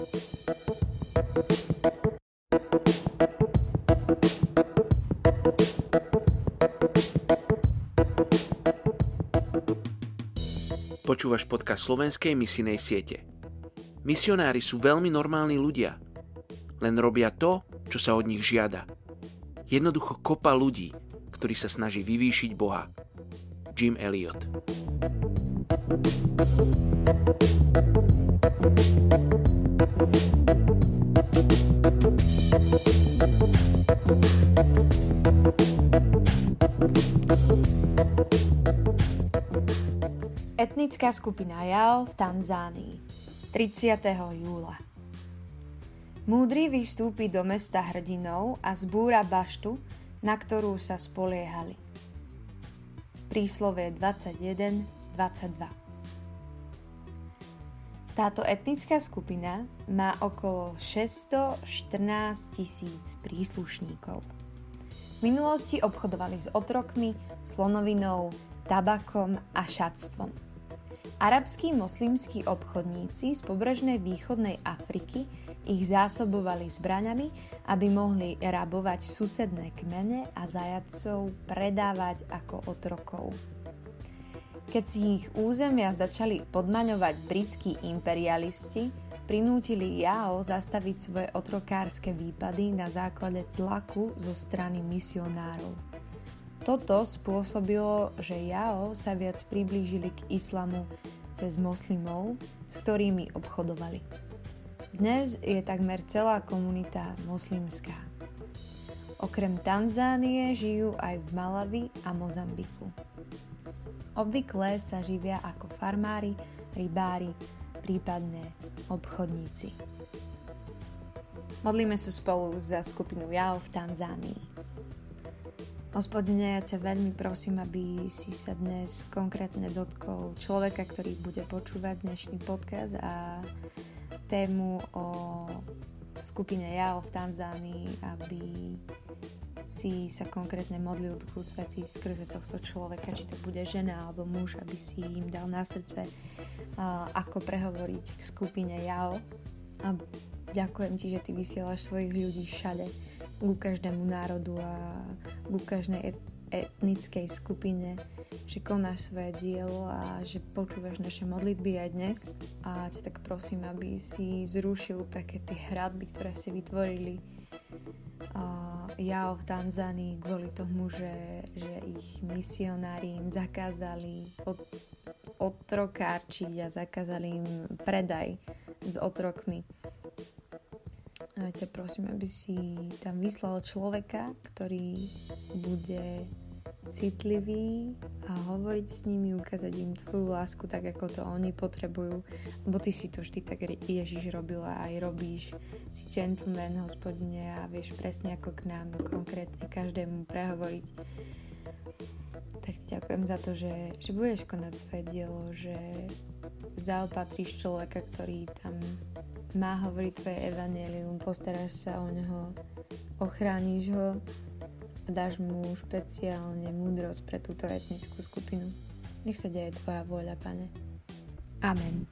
Počúvaš podcast slovenskej misijnej siete. Misionári sú veľmi normálni ľudia. Len robia to, čo sa od nich žiada. Jednoducho kopa ľudí, ktorý sa snaží vyvýšiť Boha. Jim Elliot. Etnická skupina Jao v Tanzánii 30. júla Múdry vystúpi do mesta hrdinov a zbúra baštu, na ktorú sa spoliehali. Príslove 21, 22 Táto etnická skupina má okolo 614 tisíc príslušníkov. Minulosti obchodovali s otrokmi, slonovinou, tabakom a šatstvom. Arabskí moslimskí obchodníci z pobrežnej východnej Afriky ich zásobovali zbraňami, aby mohli rabovať susedné kmene a zajadcov predávať ako otrokov. Keď si ich územia začali podmaňovať britskí imperialisti, prinútili Jao zastaviť svoje otrokárske výpady na základe tlaku zo strany misionárov. Toto spôsobilo, že Jao sa viac priblížili k islamu cez moslimov, s ktorými obchodovali. Dnes je takmer celá komunita moslimská. Okrem Tanzánie žijú aj v Malavi a Mozambiku. Obvykle sa živia ako farmári, rybári, prípadne obchodníci. Modlíme sa spolu za skupinu Jao v Tanzánii. Hospodine, ja ťa veľmi prosím, aby si sa dnes konkrétne dotkol človeka, ktorý bude počúvať dnešný podcast a tému o skupine Jao v Tanzánii, aby si sa konkrétne modlil Duchu Svetý skrze tohto človeka, či to bude žena alebo muž, aby si im dal na srdce, ako prehovoriť k skupine Jao. A ďakujem ti, že ty vysielaš svojich ľudí všade ku každému národu a ku každej etnickej skupine, že konáš svoje dielo a že počúvaš naše modlitby aj dnes a ti tak prosím, aby si zrušil také tie hradby, ktoré si vytvorili uh, ja v Tanzánii kvôli tomu, že, že ich misionári im zakázali od, otrokárčiť a zakázali im predaj s otrokmi. A ťa prosím, aby si tam vyslal človeka, ktorý bude citlivý a hovoriť s nimi, ukázať im tvoju lásku tak, ako to oni potrebujú. Lebo ty si to vždy tak Ježiš robila aj robíš. Si gentleman, hospodine a vieš presne ako k nám konkrétne každému prehovoriť. Tak ti ďakujem za to, že, že budeš konať svoje dielo, že zaopatríš človeka, ktorý tam má hovoriť tvoje evanelium, postaráš sa o neho, ochrániš ho a dáš mu špeciálne múdrosť pre túto etnickú skupinu. Nech sa deje tvoja vôľa, pane. Amen.